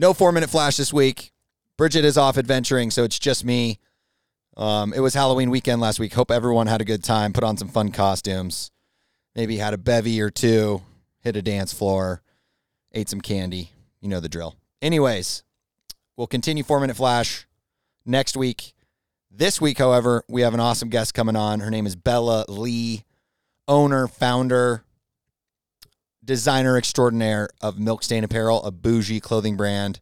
No four minute flash this week. Bridget is off adventuring, so it's just me. Um, it was Halloween weekend last week. Hope everyone had a good time. Put on some fun costumes. Maybe had a bevy or two. Hit a dance floor. Ate some candy. You know the drill. Anyways, we'll continue four minute flash next week. This week, however, we have an awesome guest coming on. Her name is Bella Lee, owner, founder, designer extraordinaire of Milk Stain Apparel, a bougie clothing brand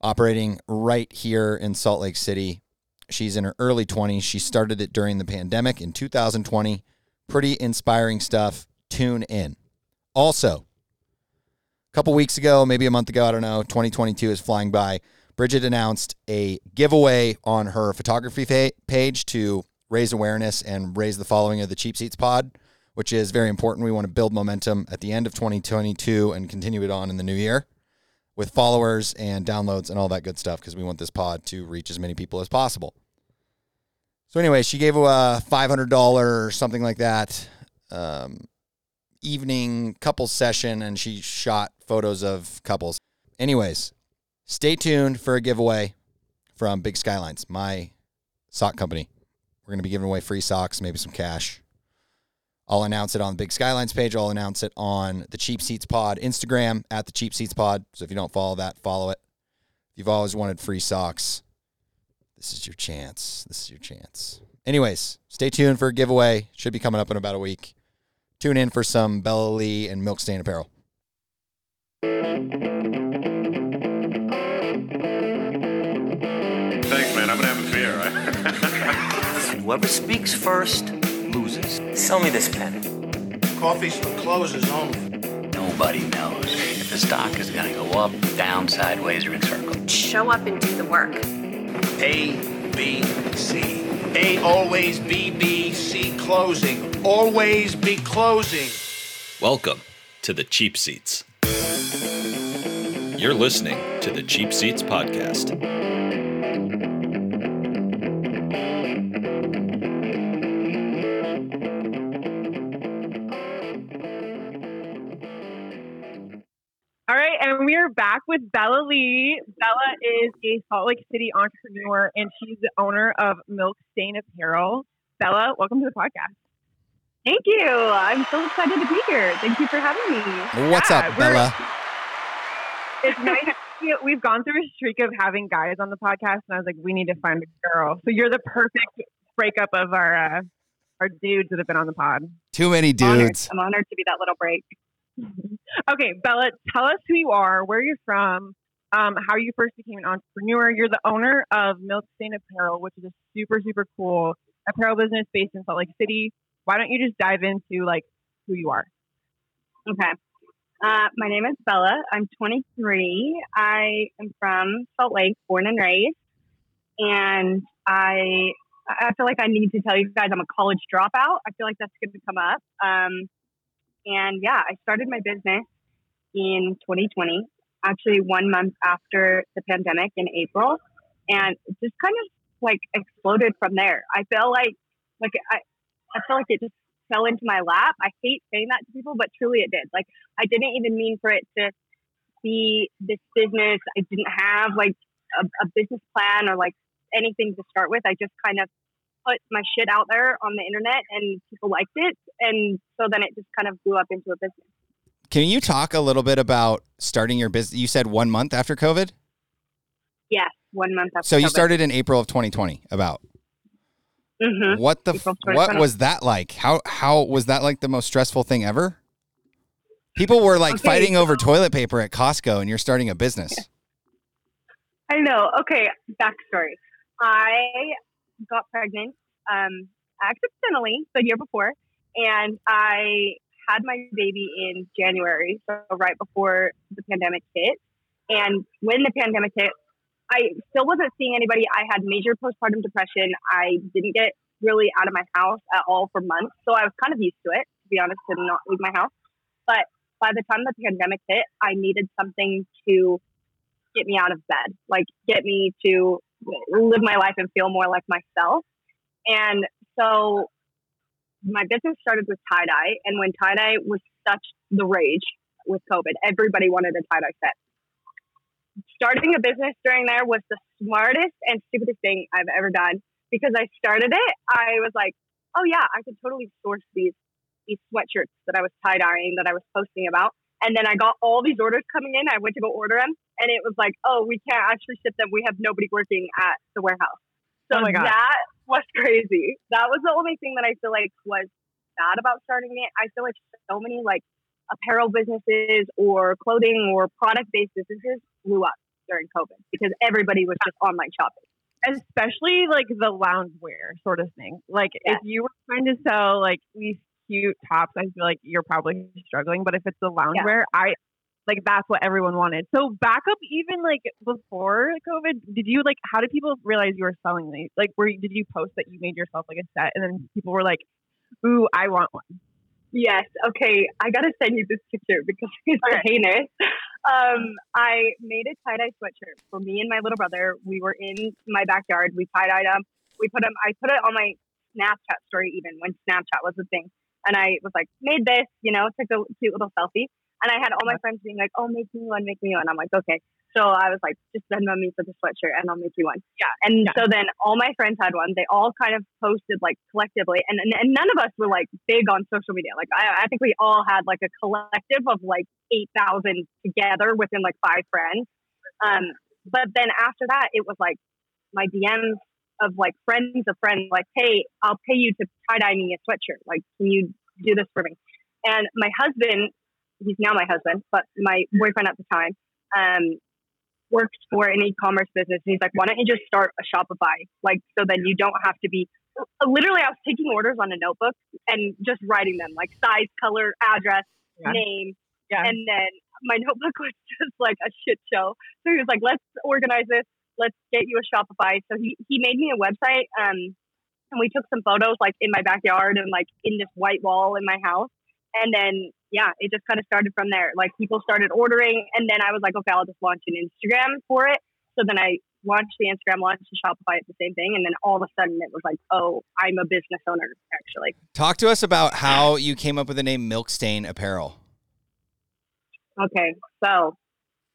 operating right here in Salt Lake City. She's in her early 20s. She started it during the pandemic in 2020. Pretty inspiring stuff. Tune in. Also, a couple weeks ago, maybe a month ago, I don't know, 2022 is flying by. Bridget announced a giveaway on her photography page to raise awareness and raise the following of the Cheap Seats Pod, which is very important. We want to build momentum at the end of 2022 and continue it on in the new year with followers and downloads and all that good stuff because we want this pod to reach as many people as possible. So, anyway, she gave a $500 or something like that um, evening couples session and she shot photos of couples. Anyways, stay tuned for a giveaway from Big Skylines, my sock company. We're going to be giving away free socks, maybe some cash. I'll announce it on the Big Skylines page. I'll announce it on the Cheap Seats Pod Instagram at the Cheap Seats Pod. So if you don't follow that, follow it. If you've always wanted free socks, this is your chance. This is your chance. Anyways, stay tuned for a giveaway. Should be coming up in about a week. Tune in for some Bella Lee and Milk Stain apparel. Thanks, man. I'm gonna have a beer. Whoever speaks first loses. Sell me this pen. Coffee's for closers only. Nobody knows if the stock is going to go up, down, sideways, or in circles. Show up and do the work. A, B, C. A always B, B, C closing. Always be closing. Welcome to the Cheap Seats. You're listening to the Cheap Seats Podcast. With Bella Lee. Bella is a Salt Lake City entrepreneur, and she's the owner of Milk Stain Apparel. Bella, welcome to the podcast. Thank you. I'm so excited to be here. Thank you for having me. What's Yeah, up, Bella? It's nice. We've gone through a streak of having guys on the podcast, and I was like, we need to find a girl. So you're the perfect breakup of our uh, our dudes that have been on the pod. Too many Honored. dudes. I'm honored to be that little break. Okay, Bella, tell us who you are, where you're from, um, how you first became an entrepreneur. You're the owner of Milk Stain Apparel, which is a super, super cool apparel business based in Salt Lake City. Why don't you just dive into like who you are? Okay. Uh, my name is Bella. I'm 23. I am from Salt Lake, born and raised. And I I feel like I need to tell you guys I'm a college dropout. I feel like that's going to come up. Um, and yeah, I started my business in 2020, actually one month after the pandemic in April, and it just kind of like exploded from there. I feel like like I I feel like it just fell into my lap. I hate saying that to people, but truly it did. Like I didn't even mean for it to be this business. I didn't have like a, a business plan or like anything to start with. I just kind of put my shit out there on the internet and people liked it. And so then it just kind of blew up into a business. Can you talk a little bit about starting your business? You said one month after COVID. Yes, one month after. So you COVID. started in April of 2020. About Mhm. what the April f- what was that like? How how was that like the most stressful thing ever? People were like Okay, fighting over so- toilet paper at Costco, and you're starting a business. I know. Okay, backstory. I got pregnant um, accidentally the year before, and I had my baby in January, so right before the pandemic hit. And when the pandemic hit, I still wasn't seeing anybody. I had major postpartum depression. I didn't get really out of my house at all for months, so I was kind of used to it, to be honest, to not leave my house. But by the time the pandemic hit, I needed something to get me out of bed, like get me to live my life and feel more like myself. And so my business started with tie dye. And when tie dye was such the rage with COVID, everybody wanted a tie dye set. starting a business during there was the smartest and stupidest thing I've ever done because I started it. I was like, oh yeah, I could totally source these these sweatshirts that I was tie dyeing that I was posting about. And then I got all these orders coming in. I went to go order them, and it was like, oh, we can't actually ship them. We have nobody working at the warehouse. So Oh my God. that was crazy. That was the only thing that I feel like was bad about starting it. I feel like so many like apparel businesses or clothing or product based businesses blew up during COVID because everybody was just online shopping. especially like the loungewear sort of thing. Like Yeah. if you were trying to sell like these cute tops, I feel like you're probably struggling. But if it's the loungewear, I like that's what everyone wanted. So back up even like before COVID, did you like how did people realize you were selling these? Like were you, did you post that you made yourself like a set and then people were like, Ooh, I want one. Yes. Okay. I gotta send you this picture because it's Okay. heinous. Um, I made a tie dye sweatshirt for me and my little brother. We were in my backyard. We tie dyed them. We put them. I put it on my Snapchat story even when Snapchat was a thing, and I was like, made this. You know, took a cute little selfie, and I had all my friends being like, oh, make me one, make me one. I'm like, okay. So I was like, just send me for the sweatshirt and I'll make you one. Yeah. And Yeah. so then all my friends had one. They all kind of posted like collectively, and, and, and none of us were like big on social media. Like I, I think we all had like a collective of like eight thousand together within like five friends. Um, but then after that, it was like my DMs of like friends of friends, like, hey, I'll pay you to tie dye me a sweatshirt. Like, can you do this for me? And my husband, he's now my husband, but my boyfriend at the time, um, works for an e-commerce business. And he's like, why don't you just start a Shopify? Like, so then you don't have to be. Literally, I was taking orders on a notebook and just writing them, like size, color, address, Yeah. name, Yeah. and then my notebook was just like a shit show. So he was like, let's organize this. Let's get you a Shopify. So he, he made me a website. Um, and we took some photos like in my backyard and like in this white wall in my house. And then, yeah, it just kind of started from there. Like people started ordering. And then I was like, okay, I'll just launch an Instagram for it. So then I launched the Instagram, launched the Shopify at the same thing. And then all of a sudden it was like, oh, I'm a business owner actually. Talk to us about how you came up with the name Milk Stain Apparel. Okay, so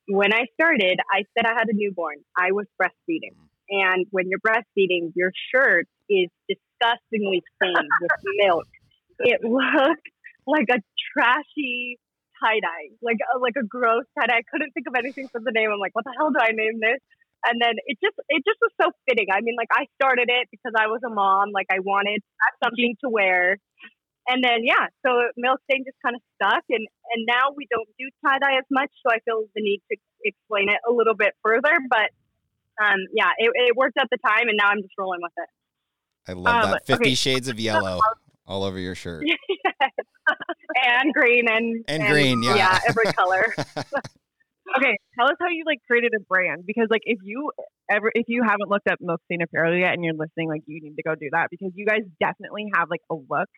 when I started, I said I had a newborn. I was breastfeeding. And when you're breastfeeding, your shirt is disgustingly stained with milk. It looked like a trashy tie dye, like a, like a gross tie dye. I couldn't think of anything for the name. I'm like, what the hell do I name this? And then it just it just was so fitting. I mean, like I started it because I was a mom. Like I wanted something to wear. And then yeah, so milk stain just kind of stuck, and and now we don't do tie dye as much, so I feel the need to explain it a little bit further. But um, yeah, it, it worked at the time, and now I'm just rolling with it. I love Um, that. Fifty okay. Shades of Yellow all over your shirt. and green and And green, yeah. yeah, every color. Okay, tell us how you like created a brand because like if you ever if you haven't looked up Milk Stain Apparel yet and you're listening, like you need to go do that because you guys definitely have like a look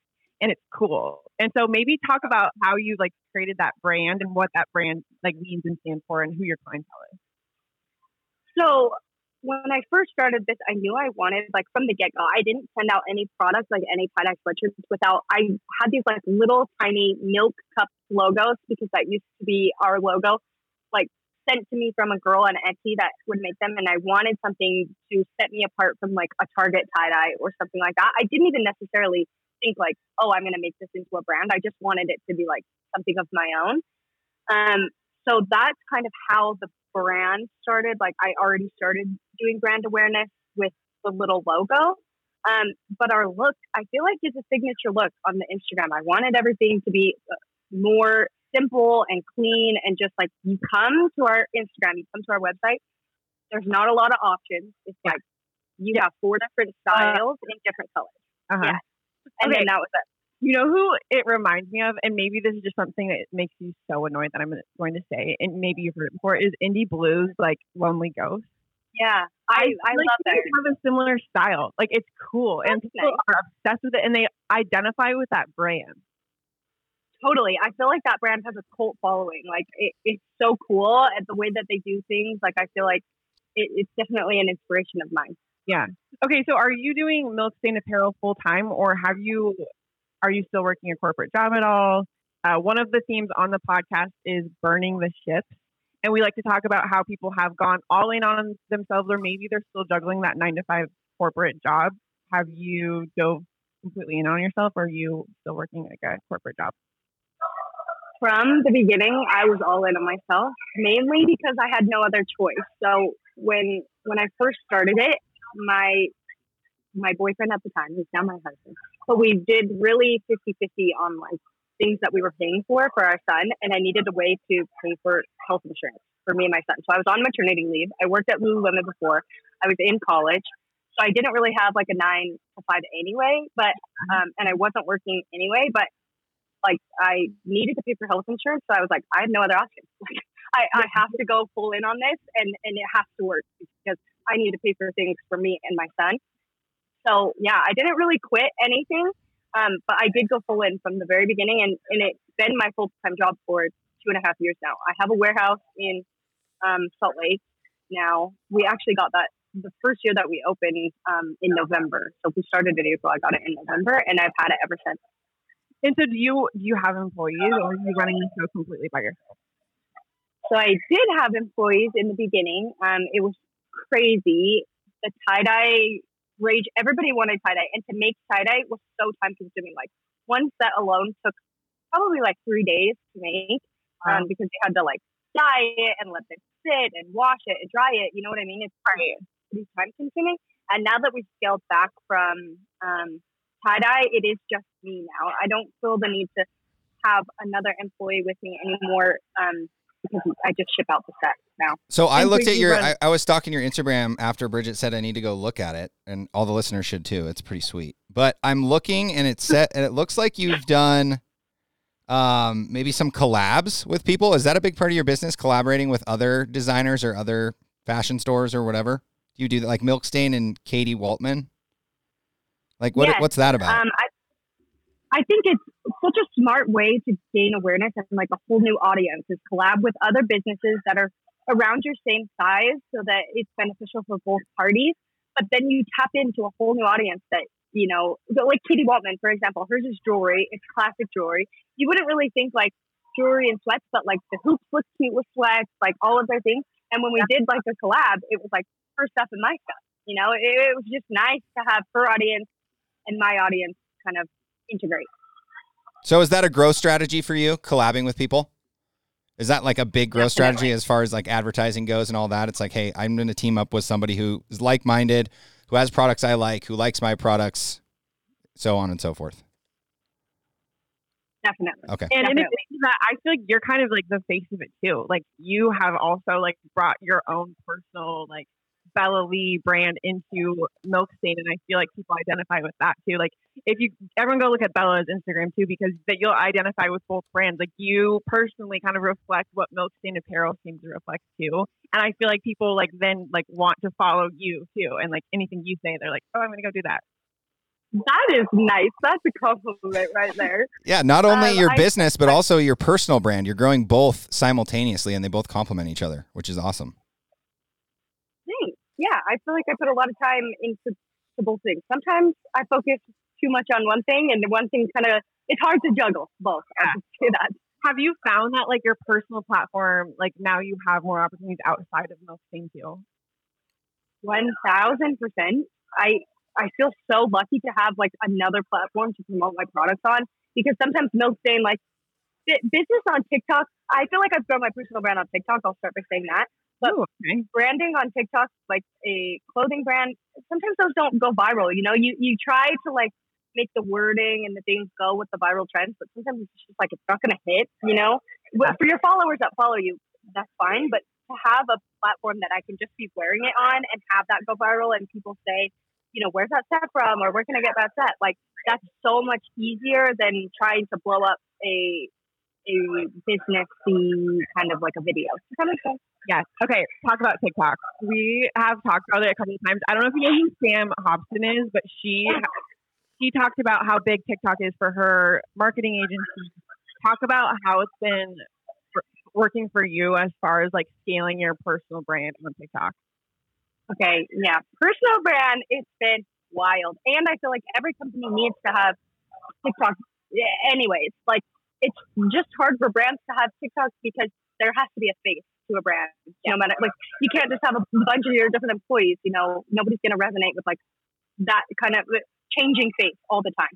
and it's cool. And so maybe talk about how you like created that brand and what that brand like means and stands for and who your clientele is. So when I first started this, I knew I wanted like from the get go. I didn't send out any products like any dye sweatshirts without. I had these like little tiny milk cup logos because that used to be our logo, like sent to me from a girl on Etsy that would make them, and I wanted something to set me apart from like a Target tie dye or something like that. I didn't even necessarily think like, oh, I'm to make this into a brand. I just wanted it to be like something of my own. Um, so that's kind of how the brand started. Like I already started doing brand awareness with the little logo. Um, but our look, I feel like is a signature look on the Instagram. I wanted everything to be uh, more simple and clean and just like you come to our Instagram, you come to our website. There's not a lot of options. It's like you have four different styles in different colors. Uh-huh. Yeah. And Okay. then that was it. You know who it reminds me of, and maybe this is just something that makes you so annoyed that I'm going to say, and maybe you've heard it before, is Indie Blues like Lonely Ghost. Yeah. I, I, feel like love that. have a similar style. Like it's cool, and people nice. are obsessed with it, and they identify with that brand. Totally. I feel like that brand has a cult following. Like it, it's so cool and the way that they do things. Like I feel like it, it's definitely an inspiration of mine. Yeah. Okay, so are you doing Milk Stain Apparel full time, or have you? Are you still working a corporate job at all? Uh, one of the themes on the podcast is burning the ships, and we like to talk about how people have gone all in on themselves, or maybe they're still juggling that nine to five corporate job. Have you dove completely in on yourself, or are you still working like a corporate job? From the beginning, I was all in on myself, mainly because I had no other choice. So when when I first started it, my my boyfriend at the time, who's now my husband, but we did really 50-50 on like things that we were paying for for our son, and I needed a way to pay for health insurance for me and my son. So I was on maternity leave. I worked at Lululemon before. I was in college, so I didn't really have like a nine to five anyway. But um, and I wasn't working anyway. But like I needed to pay for health insurance, so I was like, I had no other option. Like I, I have to go full in on this, and and it has to work because I need to pay for things for me and my son. So yeah, I didn't really quit anything. Um, but I did go full in from the very beginning, and, and it's been my full time job for two and a half years now. I have a warehouse in um, Salt Lake now. We actually got that the first year that we opened um, in November. So we started in April. I got it in November, and I've had it ever since. And so, do you do you have employees, or are you running the show completely by yourself? So I did have employees in the beginning. Um, it was crazy. The tie dye rage. Everybody wanted tie dye, and to make tie dye was so time consuming. Like one set alone took probably like three days to make um, because they had to like dye it and let it sit and wash it and dry it. You know what I mean? It's pretty, pretty time consuming. And now that we've scaled back from um, tie dye, it is just me now. I don't feel the need to have another employee with me anymore um, because I just ship out the set now. So I And looked at your, I, I was stalking your Instagram after Bridget said I need to go look at it, and all the listeners should too. It's pretty sweet. But I'm looking, and it's set, and it looks like you've done, um, maybe some collabs with people. Is that a big part of your business? Collaborating with other designers or other fashion stores or whatever. Do you do that, like Milk Stain and Katie Waltman? Like what? Yes, What's that about? Um, I, I think it's such a smart way to gain awareness and like a whole new audience is collab with other businesses that are around your same size so that it's beneficial for both parties. But then you tap into a whole new audience that, you know, like Katie Waltman, for example, hers is jewelry. It's classic jewelry. You wouldn't really think like jewelry and sweats, but like the hoops look cute with sweats, like all of their things. And when we did like a collab, it was like her stuff and my stuff. You know, it, it was just nice to have her audience and my audience kind of integrate. so is that a growth strategy for you? Collabing with people? Is that like a big growth strategy as far as like advertising goes and all that? It's like, hey, I'm going to team up with somebody who is like minded, who has products I like, who likes my products, so on and so forth. Definitely. Okay. And in Definitely. addition to that, I feel like you're kind of like the face of it too. Like you have also like brought your own personal like Bella Lee brand into Milk Stain, and I feel like people identify with that too. Like if you everyone go look at Bella's Instagram too, because that you'll identify with both brands. Like you personally kind of reflect what Milk Stain Apparel seems to reflect too, and I feel like people like then like want to follow you too, and like anything you say, they're like, oh, I'm gonna go do that. That is nice. That's a compliment right there. Yeah, not only Um, your I- business, but also your personal brand. You're growing both simultaneously and they both complement each other, which is awesome. Yeah, I feel like I put a lot of time into to both things. Sometimes I focus too much on one thing, and the one thing kind of it's hard to juggle both. Say that. Have you found that like your personal platform, like now you have more opportunities outside of Milk Stain too? One thousand percent. I I feel so lucky to have like another platform to promote my products on because sometimes Milk Stain like business on TikTok. I feel like I've grown my personal brand on TikTok. I'll start by saying that. But Ooh, okay. branding on TikTok, like a clothing brand, sometimes those don't go viral. You know, you you try to like make the wording and the things go with the viral trends, but sometimes it's just like it's not going to hit. You know, but for your followers that follow you, that's fine. But to have a platform that I can just be wearing it on and have that go viral, and people say, you know, where's that set from, or where can I get that set? Like that's so much easier than trying to blow up a a businessy kind of like a video. Does that make sense? Yes. Okay. Talk about TikTok. We have talked about it a couple of times. I don't know if you know who Sam Hobson is, but she she talked about how big TikTok is for her marketing agency. Talk about how it's been working for you as far as like scaling your personal brand on TikTok. Okay, yeah. Personal brand, it's been wild. And I feel like every company needs to have TikTok anyways. Like it's just hard for brands to have TikTok because there has to be a face to a brand. No matter like you can't just have a bunch of your different employees. You know, nobody's going to resonate with like that kind of changing face all the time.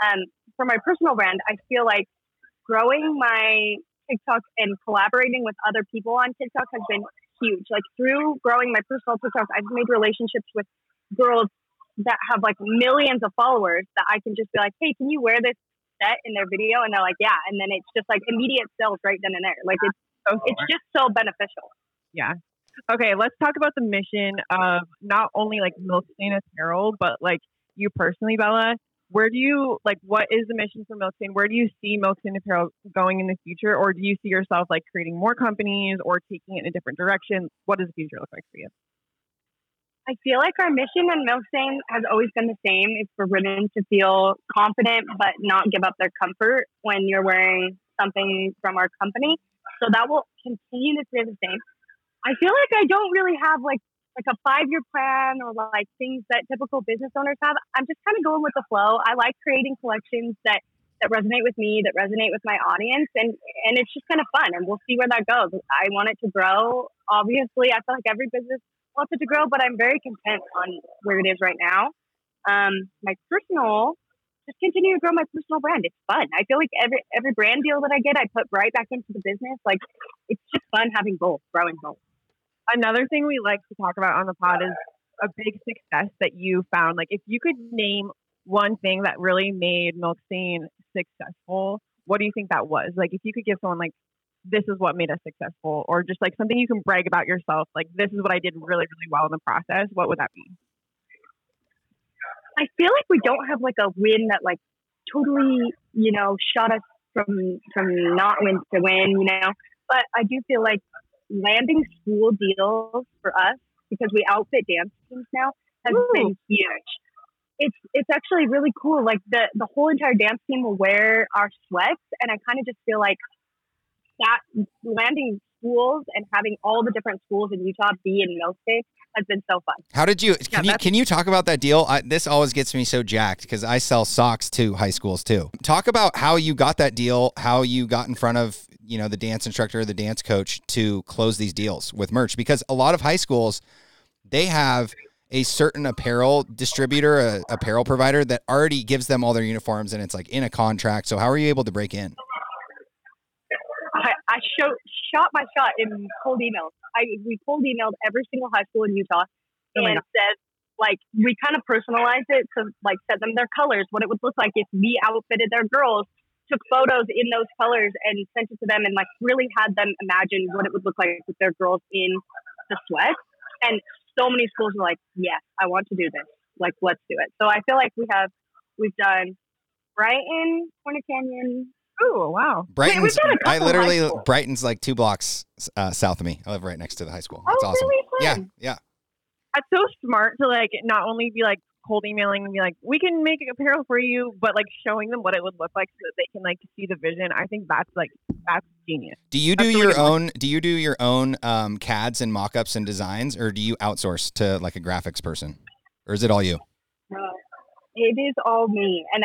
Um, for my personal brand, I feel like growing my TikTok and collaborating with other people on TikTok has been huge. Like through growing my personal TikTok, I've made relationships with girls that have like millions of followers that I can just be like, hey, can you wear this set in their video? And they're like, yeah. And then it's just like immediate sales right then and there. Like it's So it's just so beneficial. Yeah. Okay, let's talk about the mission of not only like Milk Stain Apparel, but like you personally, Bella. Where do you like what is the mission for Milk Stain? Where do you see Milk Stain Apparel going in the future? Or do you see yourself like creating more companies or taking it in a different direction? What does the future look like for you? I feel like our mission in Milkstain has always been the same. It's for women to feel confident but not give up their comfort when you're wearing something from our company. So that will continue to stay the same. I feel like I don't really have like like a five year plan or like things that typical business owners have. I'm just kind of going with the flow. I like creating collections that that resonate with me, that resonate with my audience, and and it's just kind of fun. And we'll see where that goes. I want it to grow. Obviously, I feel like every business wants it to grow, but I'm very content on where it is right now. Um, my personal, just continue to grow my personal brand. It's fun. I feel like every every brand deal that I get, I put right back into the business. Like it's just fun having both, growing both. Another thing we like to talk about on the pod is a big success that you found. Like if you could name one thing that really made Milk Stain successful, what do you think that was? Like if you could give someone like this is what made us successful or just like something you can brag about yourself, like this is what I did really, really well in the process, what would that be? I feel like we don't have like a win that like totally, you know, shot us from from not win to win, you know. But I do feel like landing school deals for us because we outfit dance teams now has Ooh. been huge. It's it's actually really cool. Like the the whole entire dance team will wear our sweats, and I kind of just feel like that landing schools and having all the different schools in Utah be in Milk Stain has been so fun. How did you can you can you talk about that deal? I, this always gets me so jacked because I sell socks to high schools too. Talk about how you got that deal, how you got in front of you know the dance instructor, or the dance coach to close these deals with merch because a lot of high schools they have a certain apparel distributor, a apparel provider that already gives them all their uniforms and it's like in a contract. So how are you able to break in? I, I show, shot my shot in cold emails. I we cold emailed every single high school in Utah Oh and said like we kind of personalized it to like send them their colors, what it would look like if we outfitted their girls, took photos in those colors and sent it to them and like really had them imagine what it would look like with their girls in the sweat. And so many schools were like, Yes, I want to do this. Like let's do it. So I feel like we have we've done Brighton, Corner Canyon, Oh wow. Brighton's a I literally. Brighton's like two blocks uh, south of me. I live right next to the high school. Oh, awesome. really Yeah, yeah. That's so smart to like not only be like cold emailing and be like, we can make apparel for you, but like showing them what it would look like so that they can like see the vision. I think that's like that's genius. Do you do That's your own? Do you do your own um, CADs and mock-ups and designs, or do you outsource to like a graphics person, or is it all you? Uh, it is all me. And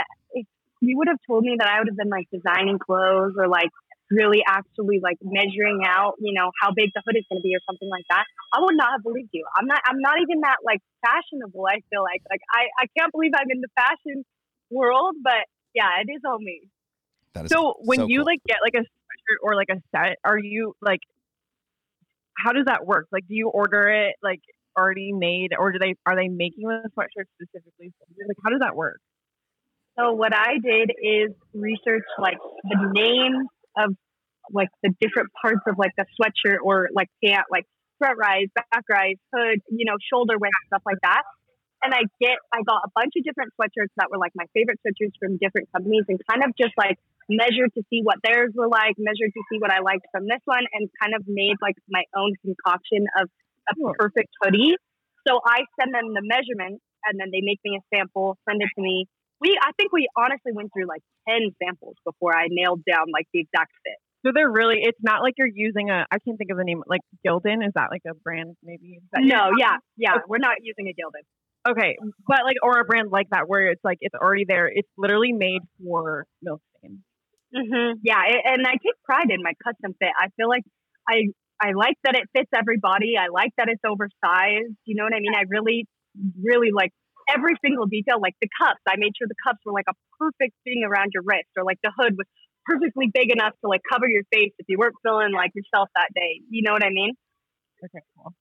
you would have told me that I would have been like designing clothes or like really actually like measuring out, you know, how big the hood is going to be or something like that, I would not have believed you. I'm not. I'm not even that like fashionable. I feel like like I I can't believe I'm in the fashion world, but yeah, it is all me. That is So when so you cool. like get like a sweatshirt or like a set, are you like how does that work? Like do you order it like already made or do they are they making the sweatshirt specifically? Like how does that work? So what I did is research like the names of like the different parts of like the sweatshirt or like pant, like front rise, back rise, hood, you know, shoulder width, stuff like that. And I get, I got a bunch of different sweatshirts that were like my favorite sweatshirts from different companies and kind of just like measured to see what theirs were like, measured to see what I liked from this one and kind of made like my own concoction of a perfect hoodie. So I send them the measurements and then they make me a sample, send it to me. We, I think we honestly went through like 10 samples before I nailed down like the exact fit. So they're really it's not like you're using a I can't think of the name like Gildan, is that like a brand maybe? No, yeah, yeah. We're not using a Gildan. Okay. But like or a brand like that where it's like it's already there. It's literally made for Milk Stain. hmm Yeah, a- and I take pride in my custom fit. I feel like I I like that it fits every body. I like that it's oversized. You know what I mean? I really, really like every single detail. Like the cups, I made sure the cups were like a perfect thing around your wrist, or like the hood was perfectly big enough to like cover your face if you weren't feeling like yourself that day. You know what I mean? Okay, cool.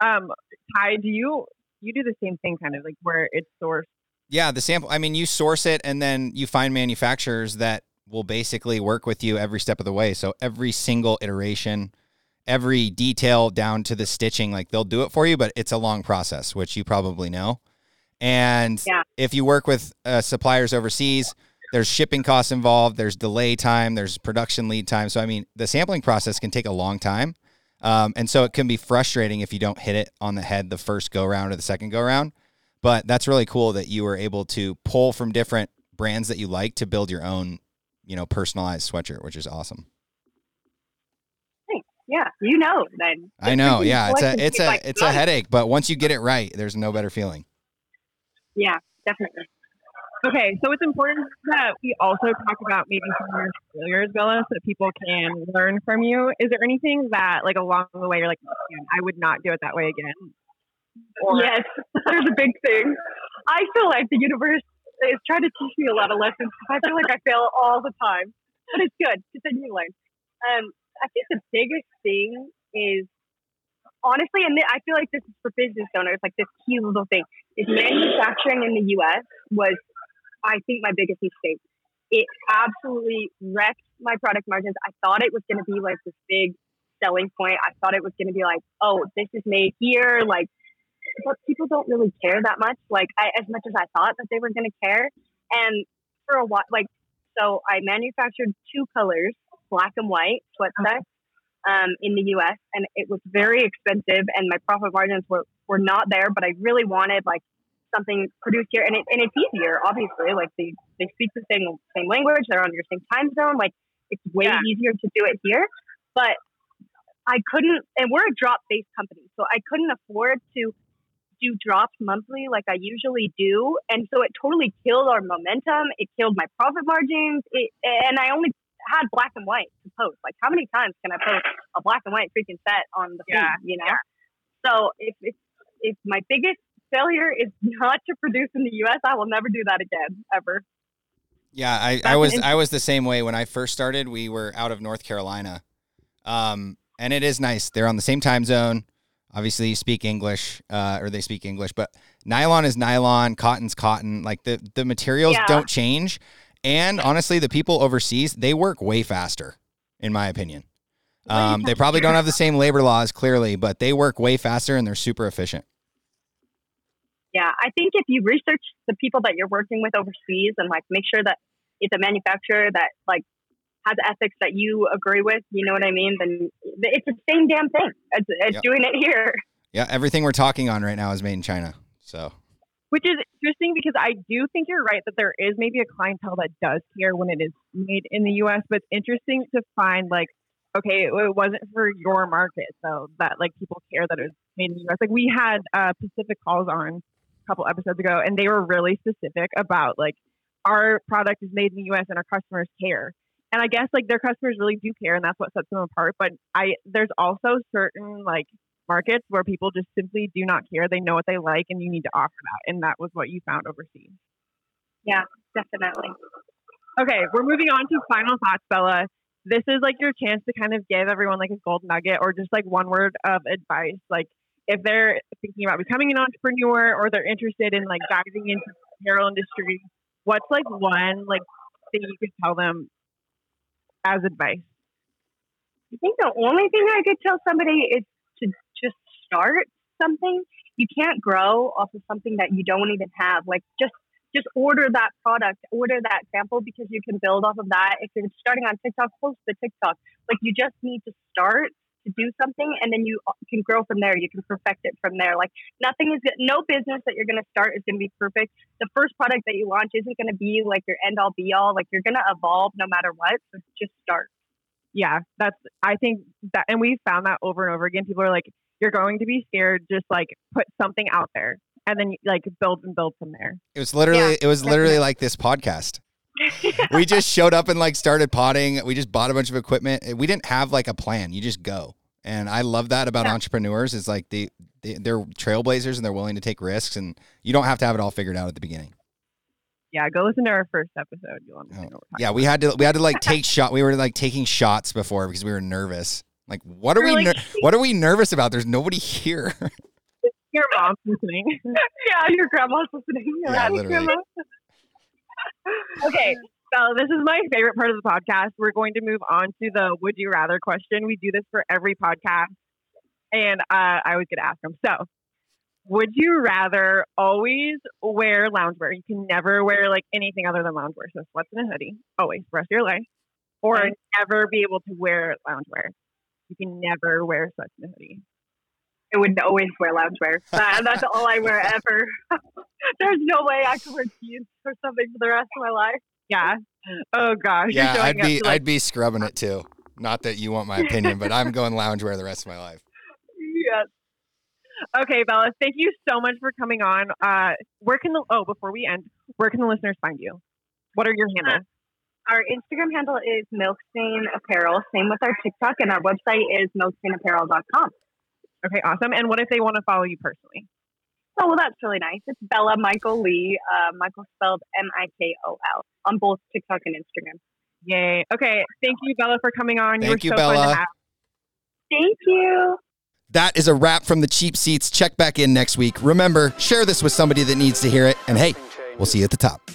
Um, Ty, do you you do the same thing kind of like where it's sourced? Yeah, the sample. I mean, you source it and then you find manufacturers that will basically work with you every step of the way. So every single iteration, every detail down to the stitching, like they'll do it for you, but it's a long process, which you probably know. And Yeah. if you work with uh, suppliers overseas, there's shipping costs involved, there's delay time, there's production lead time. So I mean, the sampling process can take a long time. Um, and so it can be frustrating if you don't hit it on the head the first go round or the second go round. But that's really cool that you were able to pull from different brands that you like to build your own, you know, personalized sweatshirt, which is awesome. Thanks. Yeah, you know. Then I know, yeah, it's a it's a it's a headache, but once you get it right, there's no better feeling. Yeah, definitely. Okay, so it's important that we also talk about maybe some of your failures, Bella, so that people can learn from you. Is there anything that, like, along the way, you're like, I would not do it that way again? Or, yes, there's a big thing. I feel like the universe is trying to teach me a lot of lessons because I feel like I fail all the time, but it's good. because then you learn. Um, I think the biggest thing is honestly, and I feel like this is for business owners, like this key little thing is manufacturing in the U.S. was, I think, my biggest mistake. It absolutely wrecked my product margins. I thought it was going to be like this big selling point. I thought it was going to be like, oh, this is made here, like but people don't really care that much, like I, as much as I thought that they were going to care. And for a while, like, so I manufactured two colors, black and white sweat um, in the U.S. and it was very expensive, and my profit margins were, were not there. But I really wanted like something produced here, and it, and it's easier, obviously. Like they they speak the same same language, they're on your same time zone. Like it's way Yeah. easier to do it here. But I couldn't, and we're a drop based company, so I couldn't afford to do drops monthly like I usually do, and so it totally killed our momentum. It killed my profit margins, it, and I only had black and white to post. Like, how many times can I post a black and white freaking set on the feed? You know. So if if if my biggest failure is not to produce in the U.S., I will never do that again ever. Yeah, I, I was I was the same way when I first started. We were out of North Carolina, um, and it is nice. They're on the same time zone. Obviously, you speak English, uh, or they speak English, but nylon is nylon, cotton's cotton. Like the the materials Yeah. don't change. And honestly, the people overseas they work way faster, in my opinion. Um, they probably don't have the same labor laws, clearly, but they work way faster and they're super efficient. Yeah, I think if you research the people that you're working with overseas and like make sure that it's a manufacturer that like has ethics that you agree with, you know what I mean? Then it's the same damn thing as, as Yep. doing it here. Yeah, everything we're talking on right now is made in China. So Which is interesting because I do think you're right that there is maybe a clientele that does care when it is made in the U.S., but it's interesting to find like, okay, it, it wasn't for your market, so that like people care that it was made in the U.S. Like we had uh, Pacific Calls on a couple episodes ago, and they were really specific about like our product is made in the U.S. and our customers care. And I guess like their customers really do care, and that's what sets them apart. But I there's also certain like markets where people just simply do not care. They know what they like, and you need to offer that. And that was what you found overseas. Yeah, definitely. Okay, we're moving on to final thoughts, Bella. This is like your chance to kind of give everyone like a gold nugget or just like one word of advice. Like if they're thinking about becoming an entrepreneur or they're interested in like diving into the apparel industry, what's like one like thing you could tell them as advice? I think the only thing I could tell somebody is to just start something. You can't grow off of something that you don't even have. Like just just order that product, order that sample because you can build off of that. If you're starting on TikTok, post the TikTok. Like you just need to start to do something and then you uh, can grow from there. You can perfect it from there. Like nothing is no business that you're going to start is going to be perfect. The first product that you launch isn't going to be like your end all be all. Like you're going to evolve no matter what. So just start. Yeah, that's I think that and we've found that over and over again. People are like, You're going to be scared, just like put something out there and then like build and build from there. it was literally Yeah, it was literally like this podcast. we just showed up and like started potting. We just bought a bunch of equipment. We didn't have like a plan. You just go And I love that about Yeah. entrepreneurs is like they, they they're trailblazers and they're willing to take risks and you don't have to have it all figured out at the beginning. Yeah, go listen to our first episode. You'll understand what we're talking Yeah, we had to we had to like take shot. We were like taking shots before because we were nervous. Like, what are We're we? like- ner- what are we nervous about? There's nobody here. Your mom's listening. yeah, your grandma's listening. Yeah, literally. Grandma. okay, so this is my favorite part of the podcast. We're going to move on to the would you rather question. We do this for every podcast, and uh, I always get to ask them. So, would you rather always wear loungewear? You can never wear like anything other than loungewear, so sweats and a hoodie, always for the rest of your life, or Okay. never be able to wear loungewear. You can never wear sweats and a hoodie. I would always wear loungewear. That, that's all I wear ever. There's no way I could wear jeans or something for the rest of my life. Yeah. Oh gosh. yeah, I'd be like, I'd be scrubbing it too. Not that you want my opinion, but I'm going loungewear the rest of my life. Yes. Okay, Bella, thank you so much for coming on. Uh, where can the oh before we end, where can the listeners find you? What are your handles? Our Instagram handle is Milkstain Apparel. Same with our TikTok, and our website is milkstainapparel.com. Okay, awesome. And what if they want to follow you personally? Oh, well, that's really nice. It's Bella Mikol Lee. Uh, Mikol spelled M I K O L on both TikTok and Instagram. Yay. Okay, thank you, Bella, for coming on. Thank you you, were so fun Bella. to have. Thank you. That is a wrap from the cheap seats. Check back in next week. Remember, share this with somebody that needs to hear it. And hey, we'll see you at the top.